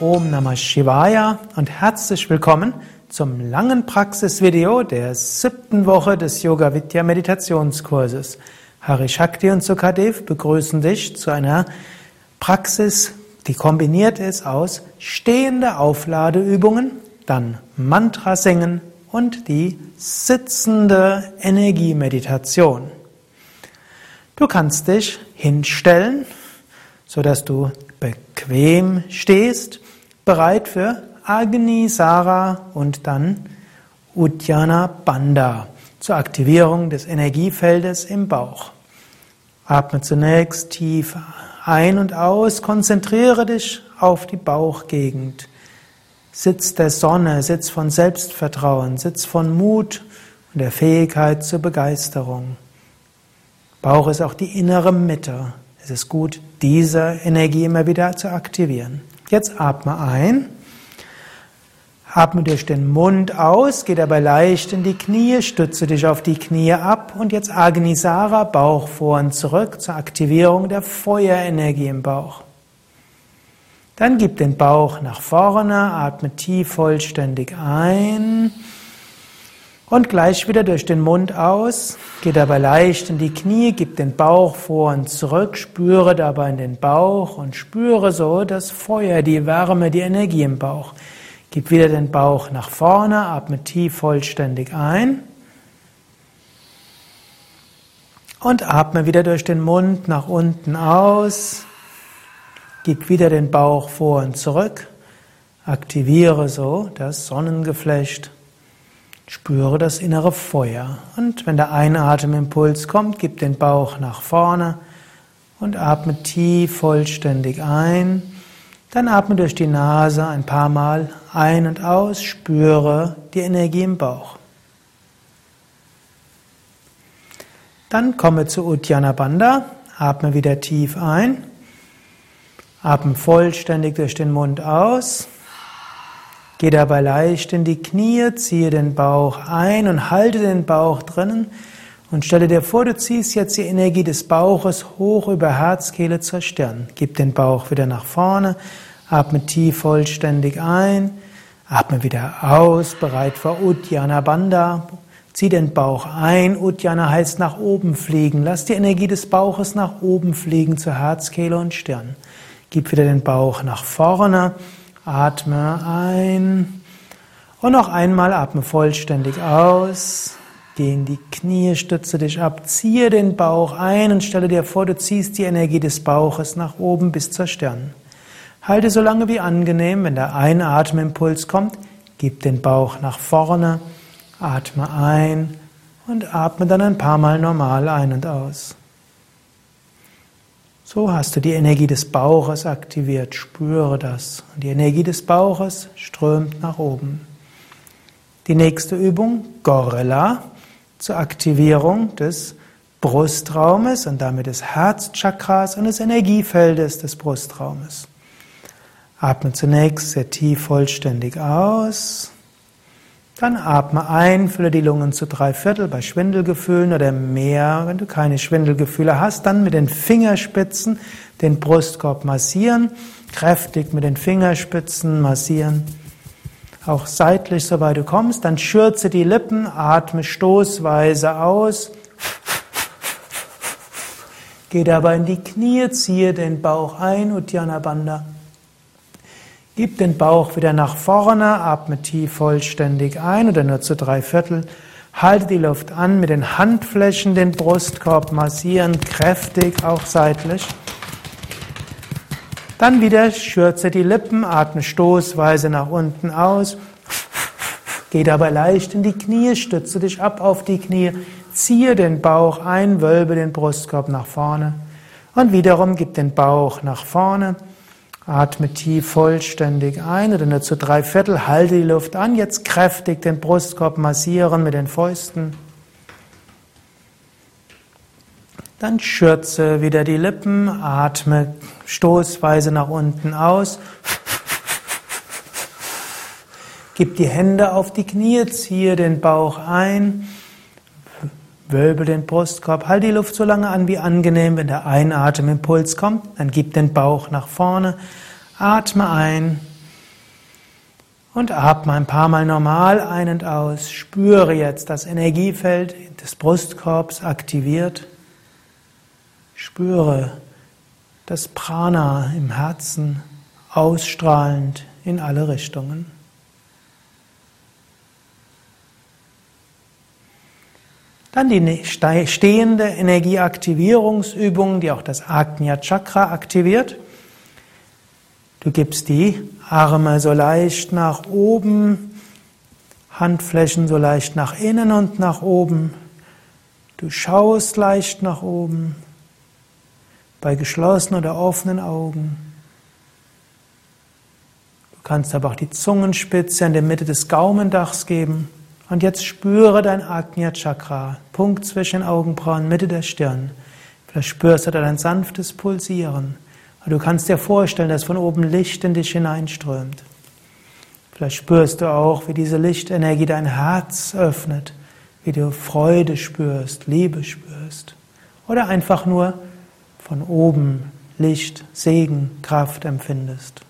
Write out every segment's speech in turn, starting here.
Om Namah Shivaya und herzlich willkommen zum langen Praxisvideo der siebten Woche des Yoga Vidya Meditationskurses. Hari Shakti und Sukadev begrüßen dich zu einer Praxis, die kombiniert ist aus stehende Aufladeübungen, dann Mantra singen und die sitzende Energiemeditation. Du kannst dich hinstellen, so dass du bequem stehst, bereit für Agni Sara und dann Uddiyana Bandha zur Aktivierung des Energiefeldes im Bauch. Atme zunächst tief ein und aus, konzentriere dich auf die Bauchgegend. Sitz der Sonne, Sitz von Selbstvertrauen, Sitz von Mut und der Fähigkeit zur Begeisterung. Bauch ist auch die innere Mitte. Es ist gut, diese Energie immer wieder zu aktivieren. Jetzt atme ein. Atme durch den Mund aus, geh dabei leicht in die Knie, stütze dich auf die Knie ab und jetzt Agnisara, Bauch vor und zurück zur Aktivierung der Feuerenergie im Bauch. Dann gib den Bauch nach vorne, atme tief vollständig ein und gleich wieder durch den Mund aus. Geh dabei leicht in die Knie, gib den Bauch vor und zurück, spüre dabei in den Bauch und spüre so das Feuer, die Wärme, die Energie im Bauch. Gib wieder den Bauch nach vorne, atme tief vollständig ein. Und atme wieder durch den Mund nach unten aus. Gib wieder den Bauch vor und zurück. Aktiviere so das Sonnengeflecht. Spüre das innere Feuer. Und wenn der Einatemimpuls kommt, gib den Bauch nach vorne und atme tief vollständig ein. Dann atme durch die Nase ein paar Mal ein und aus, spüre die Energie im Bauch. Dann komme zu Uddiyana Bandha, atme wieder tief ein, atme vollständig durch den Mund aus. Geh dabei leicht in die Knie, ziehe den Bauch ein und halte den Bauch drinnen und stelle dir vor, du ziehst jetzt die Energie des Bauches hoch über Herzkehle zur Stirn. Gib den Bauch wieder nach vorne, atme tief vollständig ein, atme wieder aus, bereit für Uddiyana Bandha. Zieh den Bauch ein, Uddiyana heißt nach oben fliegen. Lass die Energie des Bauches nach oben fliegen zur Herzkehle und Stirn. Gib wieder den Bauch nach vorne. Atme ein und noch einmal atme vollständig aus. Geh in die Knie, stütze dich ab, ziehe den Bauch ein und stelle dir vor, du ziehst die Energie des Bauches nach oben bis zur Stirn. Halte so lange wie angenehm, wenn der Einatmimpuls kommt, gib den Bauch nach vorne, atme ein und atme dann ein paar Mal normal ein und aus. So hast du die Energie des Bauches aktiviert, spüre das. Und die Energie des Bauches strömt nach oben. Die nächste Übung, Gorilla, zur Aktivierung des Brustraumes und damit des Herzchakras und des Energiefeldes des Brustraumes. Atme zunächst sehr tief vollständig aus. Dann atme ein, fülle die Lungen zu drei Viertel bei Schwindelgefühlen oder mehr. Wenn du keine Schwindelgefühle hast, dann mit den Fingerspitzen den Brustkorb massieren, kräftig mit den Fingerspitzen massieren. Auch seitlich, soweit du kommst, dann schürze die Lippen, atme stoßweise aus. Geh dabei in die Knie, ziehe den Bauch ein, Uddiyana Bandha. Gib den Bauch wieder nach vorne, atme tief vollständig ein oder nur zu drei Viertel. Halte die Luft an, mit den Handflächen den Brustkorb massieren, kräftig, auch seitlich. Dann wieder schürze die Lippen, atme stoßweise nach unten aus. Geh dabei leicht in die Knie, stütze dich ab auf die Knie, ziehe den Bauch ein, wölbe den Brustkorb nach vorne. Und wiederum gib den Bauch nach vorne. Atme tief vollständig ein oder nur zu drei Viertel. Halte die Luft an. Jetzt kräftig den Brustkorb massieren mit den Fäusten. Dann schürze wieder die Lippen. Atme stoßweise nach unten aus. Gib die Hände auf die Knie. Ziehe den Bauch ein. Wölbe den Brustkorb, halt die Luft so lange an wie angenehm. Wenn der Einatemimpuls kommt, dann gib den Bauch nach vorne, atme ein Und atme ein paar Mal normal ein und aus. Spüre jetzt das Energiefeld des Brustkorbs aktiviert. Spüre das Prana im Herzen ausstrahlend in alle Richtungen. Dann die ne-, stehende Energieaktivierungsübung, die auch das Agnya Chakra aktiviert. Du gibst die Arme so leicht nach oben, Handflächen so leicht nach innen und nach oben. Du schaust leicht nach oben, bei geschlossenen oder offenen Augen. Du kannst aber auch die Zungenspitze in der Mitte des Gaumendachs geben. Und jetzt spüre dein Agnya Chakra, Punkt zwischen Augenbrauen, Mitte der Stirn. Vielleicht spürst du da ein sanftes Pulsieren. Du kannst dir vorstellen, dass von oben Licht in dich hineinströmt. Vielleicht spürst du auch, wie diese Lichtenergie dein Herz öffnet, wie du Freude spürst, Liebe spürst. Oder einfach nur von oben Licht, Segen, Kraft empfindest.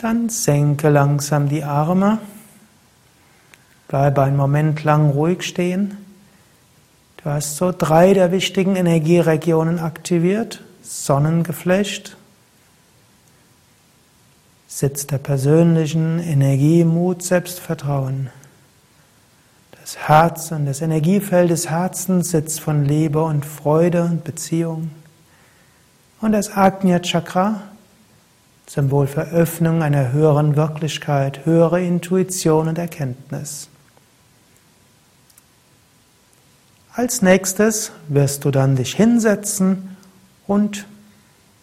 Dann senke langsam die Arme. Bleibe einen Moment lang ruhig stehen. Du hast so drei der wichtigen Energieregionen aktiviert. Sonnengeflecht, Sitz der persönlichen Energie, Mut, Selbstvertrauen. Das Herz und das Energiefeld des Herzens sitzt von Liebe und Freude und Beziehung. Und das Agnya Chakra, Symbol für Öffnung einer höheren Wirklichkeit, höhere Intuition und Erkenntnis. Als nächstes wirst du dann dich hinsetzen und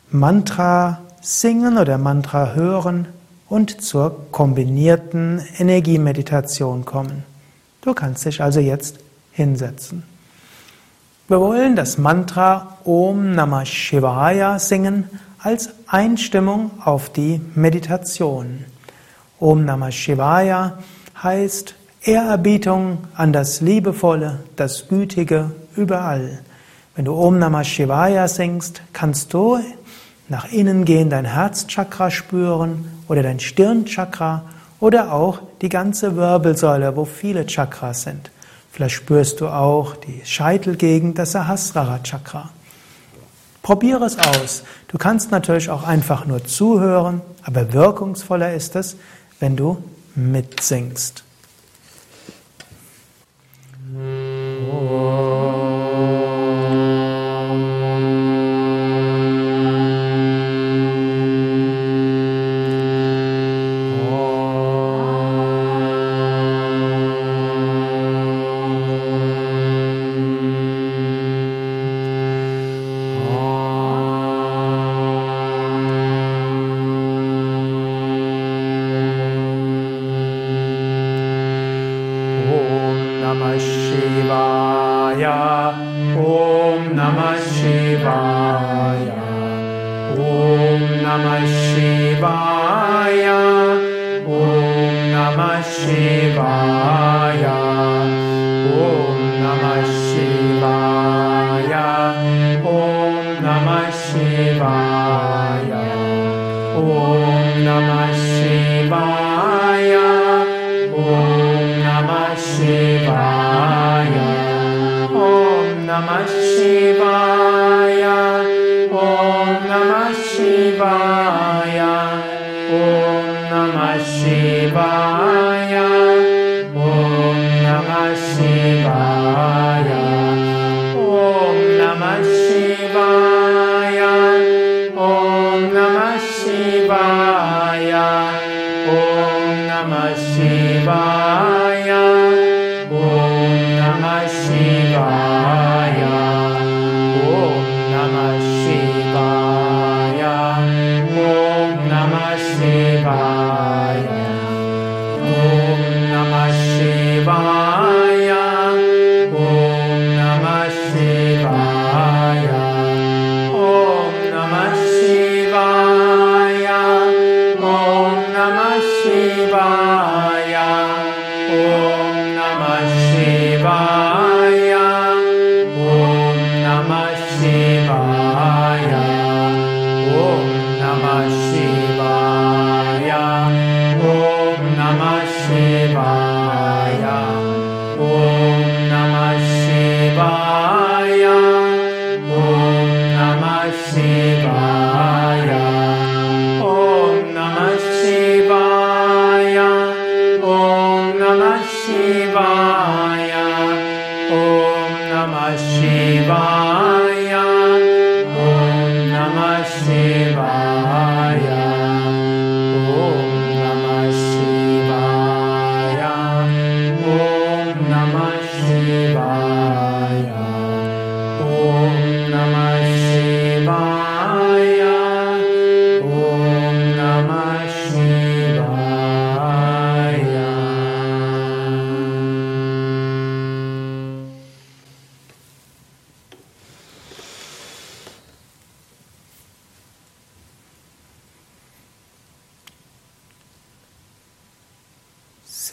Mantra singen oder Mantra hören und zur kombinierten Energiemeditation kommen. Du kannst dich also jetzt hinsetzen. Wir wollen das Mantra Om Namah Shivaya singen als Einstimmung auf die Meditation. Om Namah Shivaya heißt Ehrerbietung an das Liebevolle, das Gütige überall. Wenn du Om Namah Shivaya singst, kannst du nach innen gehen dein Herzchakra spüren oder dein Stirnchakra oder auch die ganze Wirbelsäule, wo viele Chakras sind. Vielleicht spürst du auch die Scheitelgegend, das Sahasrara Chakra. Probiere es aus. Du kannst natürlich auch einfach nur zuhören, aber wirkungsvoller ist es, wenn du mitsingst.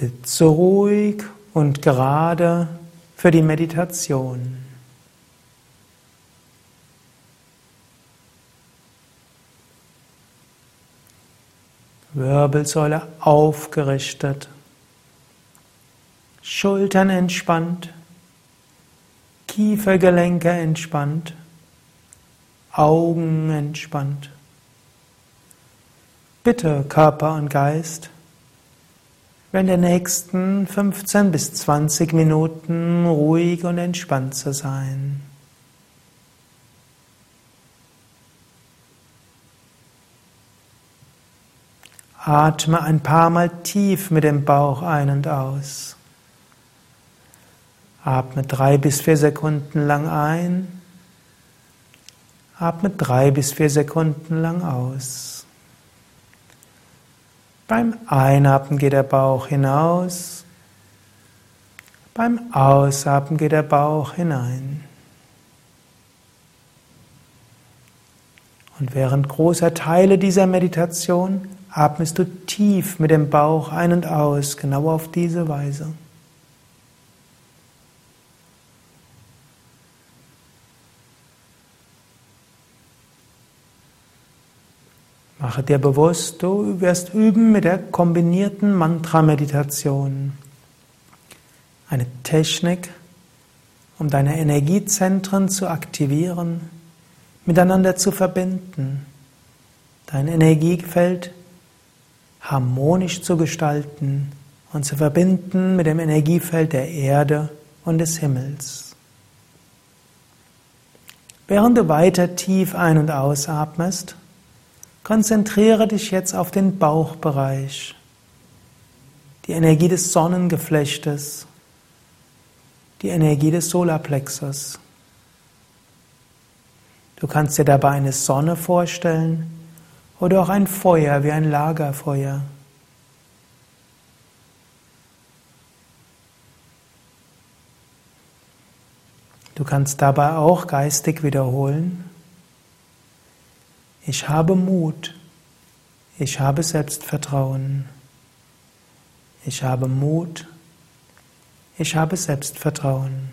Sitze ruhig und gerade für die Meditation. Wirbelsäule aufgerichtet, Schultern entspannt, Kiefergelenke entspannt, Augen entspannt. Bitte Körper und Geist, während der nächsten 15 bis 20 Minuten ruhig und entspannt zu sein. Atme ein paar Mal tief mit dem Bauch ein und aus. Atme drei bis vier Sekunden lang ein. Atme drei bis vier Sekunden lang aus. Beim Einatmen geht der Bauch hinaus. Beim Ausatmen geht der Bauch hinein. Und während großer Teile dieser Meditation atmest du tief mit dem Bauch ein und aus, genau auf diese Weise. Mache dir bewusst, du wirst üben mit der kombinierten Mantra-Meditation. Eine Technik, um deine Energiezentren zu aktivieren, miteinander zu verbinden, dein Energiefeld harmonisch zu gestalten und zu verbinden mit dem Energiefeld der Erde und des Himmels. Während du weiter tief ein- und ausatmest, konzentriere dich jetzt auf den Bauchbereich, die Energie des Sonnengeflechtes, die Energie des Solarplexus. Du kannst dir dabei eine Sonne vorstellen oder auch ein Feuer wie ein Lagerfeuer. Du kannst dabei auch geistig wiederholen, ich habe Mut, ich habe Selbstvertrauen, ich habe Mut, ich habe Selbstvertrauen.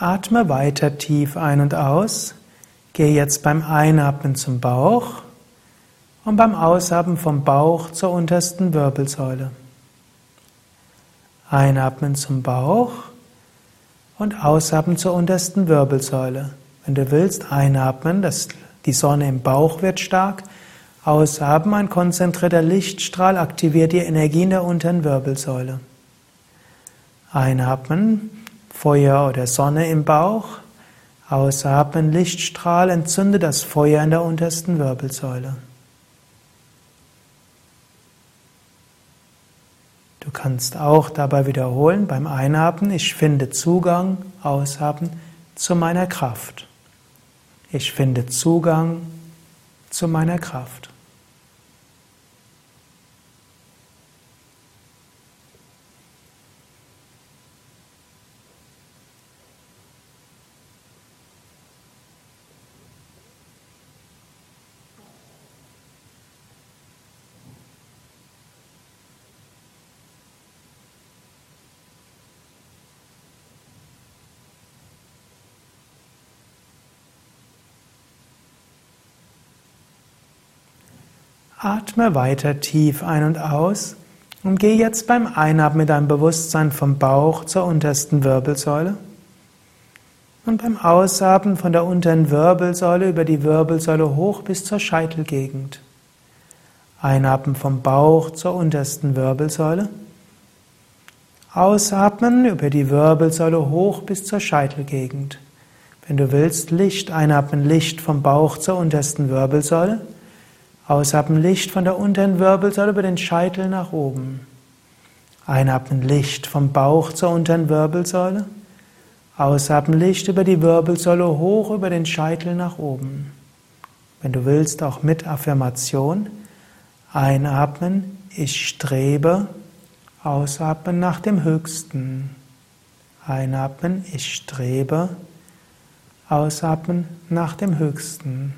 Atme weiter tief ein und aus. Gehe jetzt beim Einatmen zum Bauch und beim Ausatmen vom Bauch zur untersten Wirbelsäule. Einatmen zum Bauch und ausatmen zur untersten Wirbelsäule. Wenn du willst, einatmen, dass die Sonne im Bauch wird stark. Ausatmen, ein konzentrierter Lichtstrahl aktiviert die Energie in der unteren Wirbelsäule. Einatmen, Feuer oder Sonne im Bauch. Ausatmen, Lichtstrahl, entzünde das Feuer in der untersten Wirbelsäule. Du kannst auch dabei wiederholen beim Einatmen, ich finde Zugang, Ausatmen zu meiner Kraft. Ich finde Zugang zu meiner Kraft. Atme weiter tief ein und aus und geh jetzt beim Einatmen mit deinem Bewusstsein vom Bauch zur untersten Wirbelsäule und beim Ausatmen von der unteren Wirbelsäule über die Wirbelsäule hoch bis zur Scheitelgegend. Einatmen vom Bauch zur untersten Wirbelsäule. Ausatmen über die Wirbelsäule hoch bis zur Scheitelgegend. Wenn du willst, Licht einatmen, Licht vom Bauch zur untersten Wirbelsäule. Ausatmen Licht von der unteren Wirbelsäule über den Scheitel nach oben. Einatmen Licht vom Bauch zur unteren Wirbelsäule. Ausatmen Licht über die Wirbelsäule hoch über den Scheitel nach oben. Wenn du willst, auch mit Affirmation. Einatmen, ich strebe. Ausatmen nach dem Höchsten. Einatmen, ich strebe. Ausatmen nach dem Höchsten.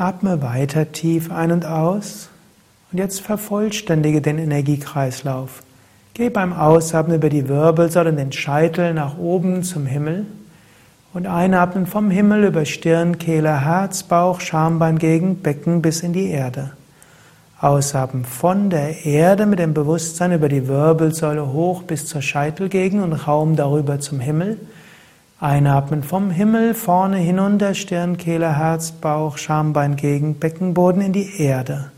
Atme weiter tief ein und aus und jetzt vervollständige den Energiekreislauf. Geh beim Ausatmen über die Wirbelsäule und den Scheitel nach oben zum Himmel und einatmen vom Himmel über Stirn, Kehle, Herz, Bauch, Schambein, Gegend, Becken bis in die Erde. Ausatmen von der Erde mit dem Bewusstsein über die Wirbelsäule hoch bis zur Scheitelgegend und Raum darüber zum Himmel. Einatmen vom Himmel, vorne hinunter, Stirn, Kehle, Herz, Bauch, Schambein, Gegend, Beckenboden in die Erde.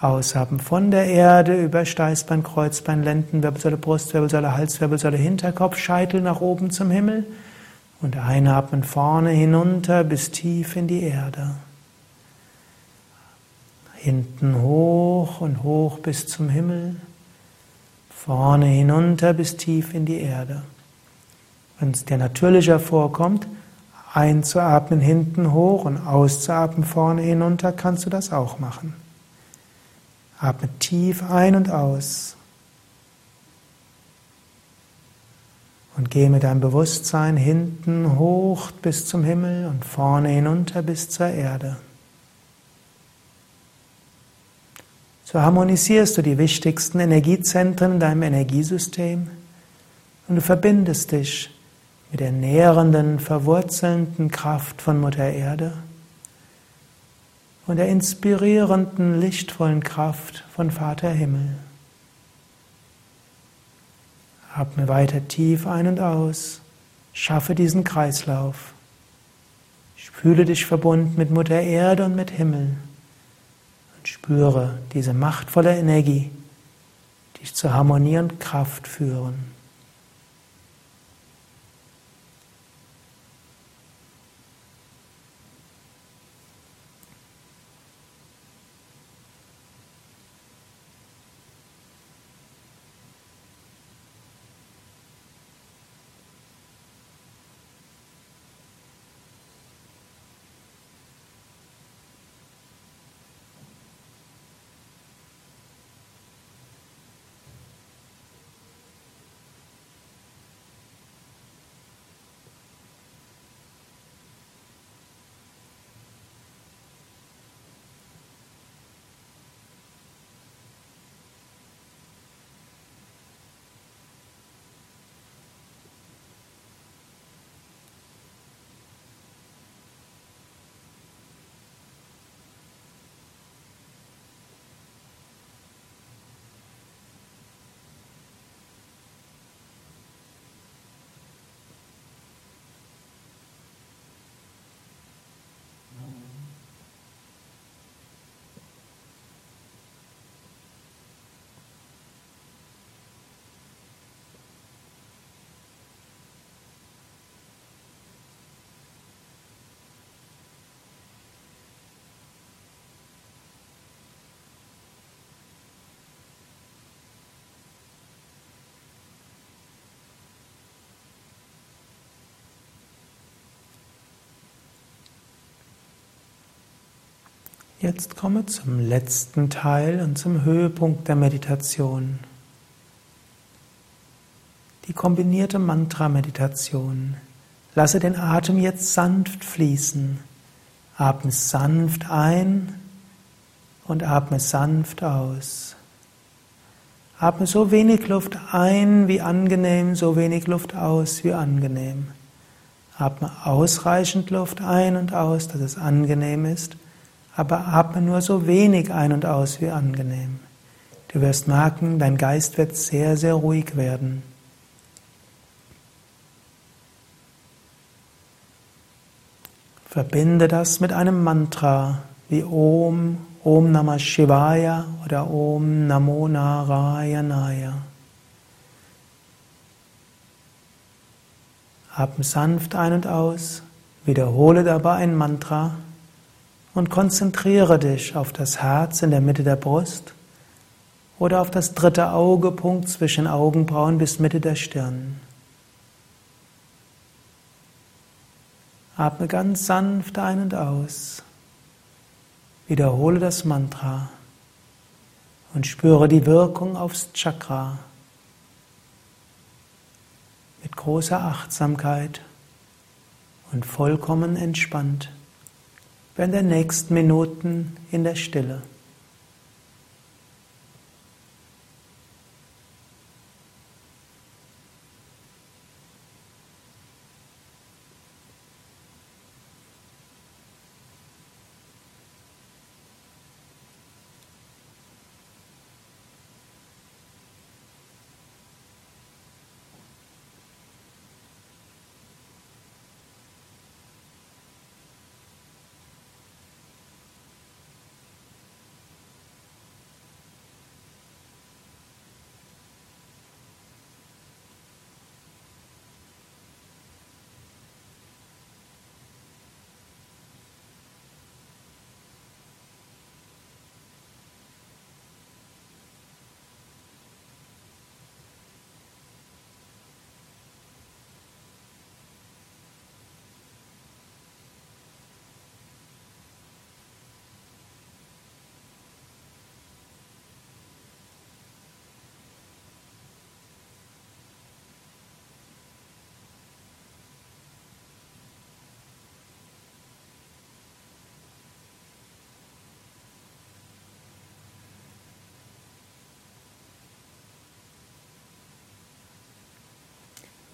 Ausatmen von der Erde über Steißbein, Kreuzbein, Lendenwirbelsäule, Brustwirbelsäule, Halswirbelsäule, Hinterkopf, Scheitel nach oben zum Himmel. Und einatmen vorne hinunter bis tief in die Erde. Hinten hoch und hoch bis zum Himmel. Vorne hinunter bis tief in die Erde. Wenn es dir natürlicher vorkommt, einzuatmen hinten hoch und auszuatmen vorne hinunter, kannst du das auch machen. Atme tief ein und aus. Und gehe mit deinem Bewusstsein hinten hoch bis zum Himmel und vorne hinunter bis zur Erde. So harmonisierst du die wichtigsten Energiezentren in deinem Energiesystem und du verbindest dich mit der nährenden, verwurzelnden Kraft von Mutter Erde und der inspirierenden, lichtvollen Kraft von Vater Himmel. Atme weiter tief ein und aus. Schaffe diesen Kreislauf. Fühle dich verbunden mit Mutter Erde und mit Himmel und spüre diese machtvolle Energie, die dich zur Harmonie und Kraft führen. Jetzt komme zum letzten Teil und zum Höhepunkt der Meditation. Die kombinierte Mantra-Meditation. Lasse den Atem jetzt sanft fließen. Atme sanft ein und atme sanft aus. Atme so wenig Luft ein wie angenehm, so wenig Luft aus wie angenehm. Atme ausreichend Luft ein und aus, dass es angenehm ist aber atme nur so wenig ein und aus wie angenehm. Du wirst merken, dein Geist wird sehr, sehr ruhig werden. Verbinde das mit einem Mantra wie Om, Om Namah Shivaya oder Om Namo Narayanaya. Atme sanft ein und aus, wiederhole dabei ein Mantra und konzentriere dich auf das Herz in der Mitte der Brust oder auf das dritte Auge, Punkt zwischen Augenbrauen bis Mitte der Stirn. Atme ganz sanft ein und aus. Wiederhole das Mantra und spüre die Wirkung aufs Chakra mit großer Achtsamkeit und vollkommen entspannt während der nächsten Minuten in der Stille.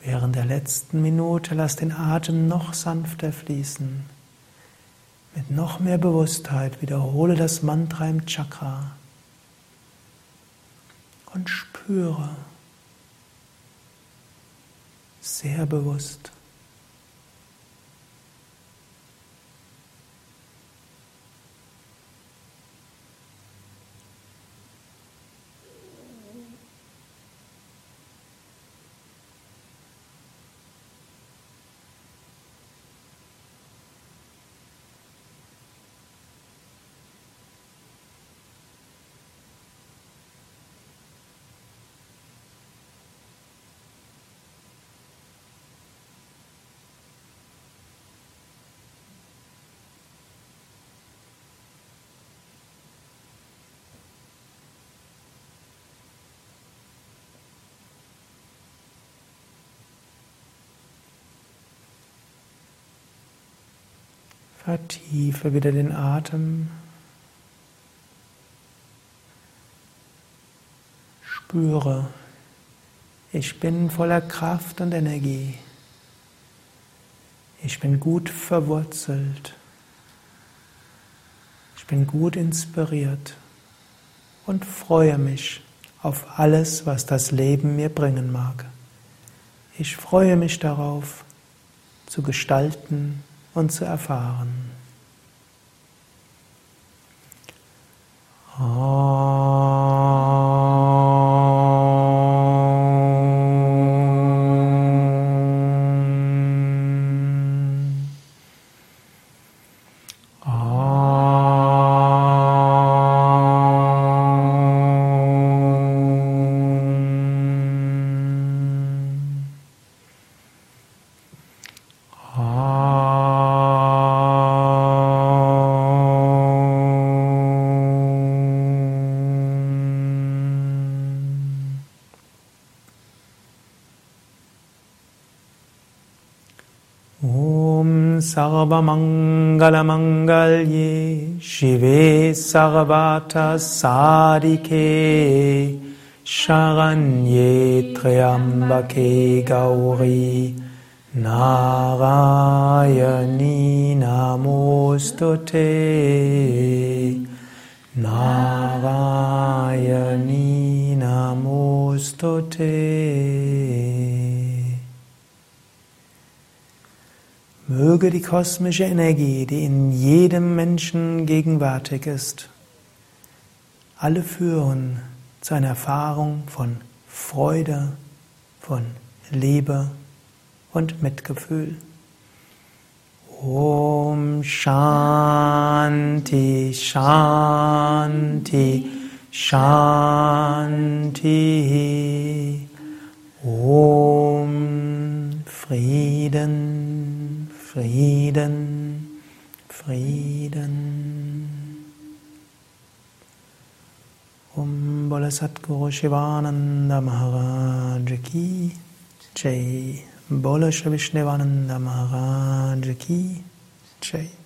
Während der letzten Minute lass den Atem noch sanfter fließen. Mit noch mehr Bewusstheit wiederhole das Mantra im Chakra und spüre sehr bewusst. Vertiefe wieder den Atem. Spüre, ich bin voller Kraft und Energie. Ich bin gut verwurzelt. Ich bin gut inspiriert und freue mich auf alles, was das Leben mir bringen mag. Ich freue mich darauf, zu gestalten, und zu erfahren. Om Sarvamangalamangale Shive Sarvata Sadike Sharanye Triambake Gauri Narayani Namostute Narayani Namostute Möge die kosmische Energie, die in jedem Menschen gegenwärtig ist, alle führen zu einer Erfahrung von Freude, von Liebe und Mitgefühl. Om Shanti Shanti Shanti Om Frieden Frieden, Frieden. Om Bola Satguru Shivananda Maharaj Ki Jai. Bola Shri Maharaj Ki Jai.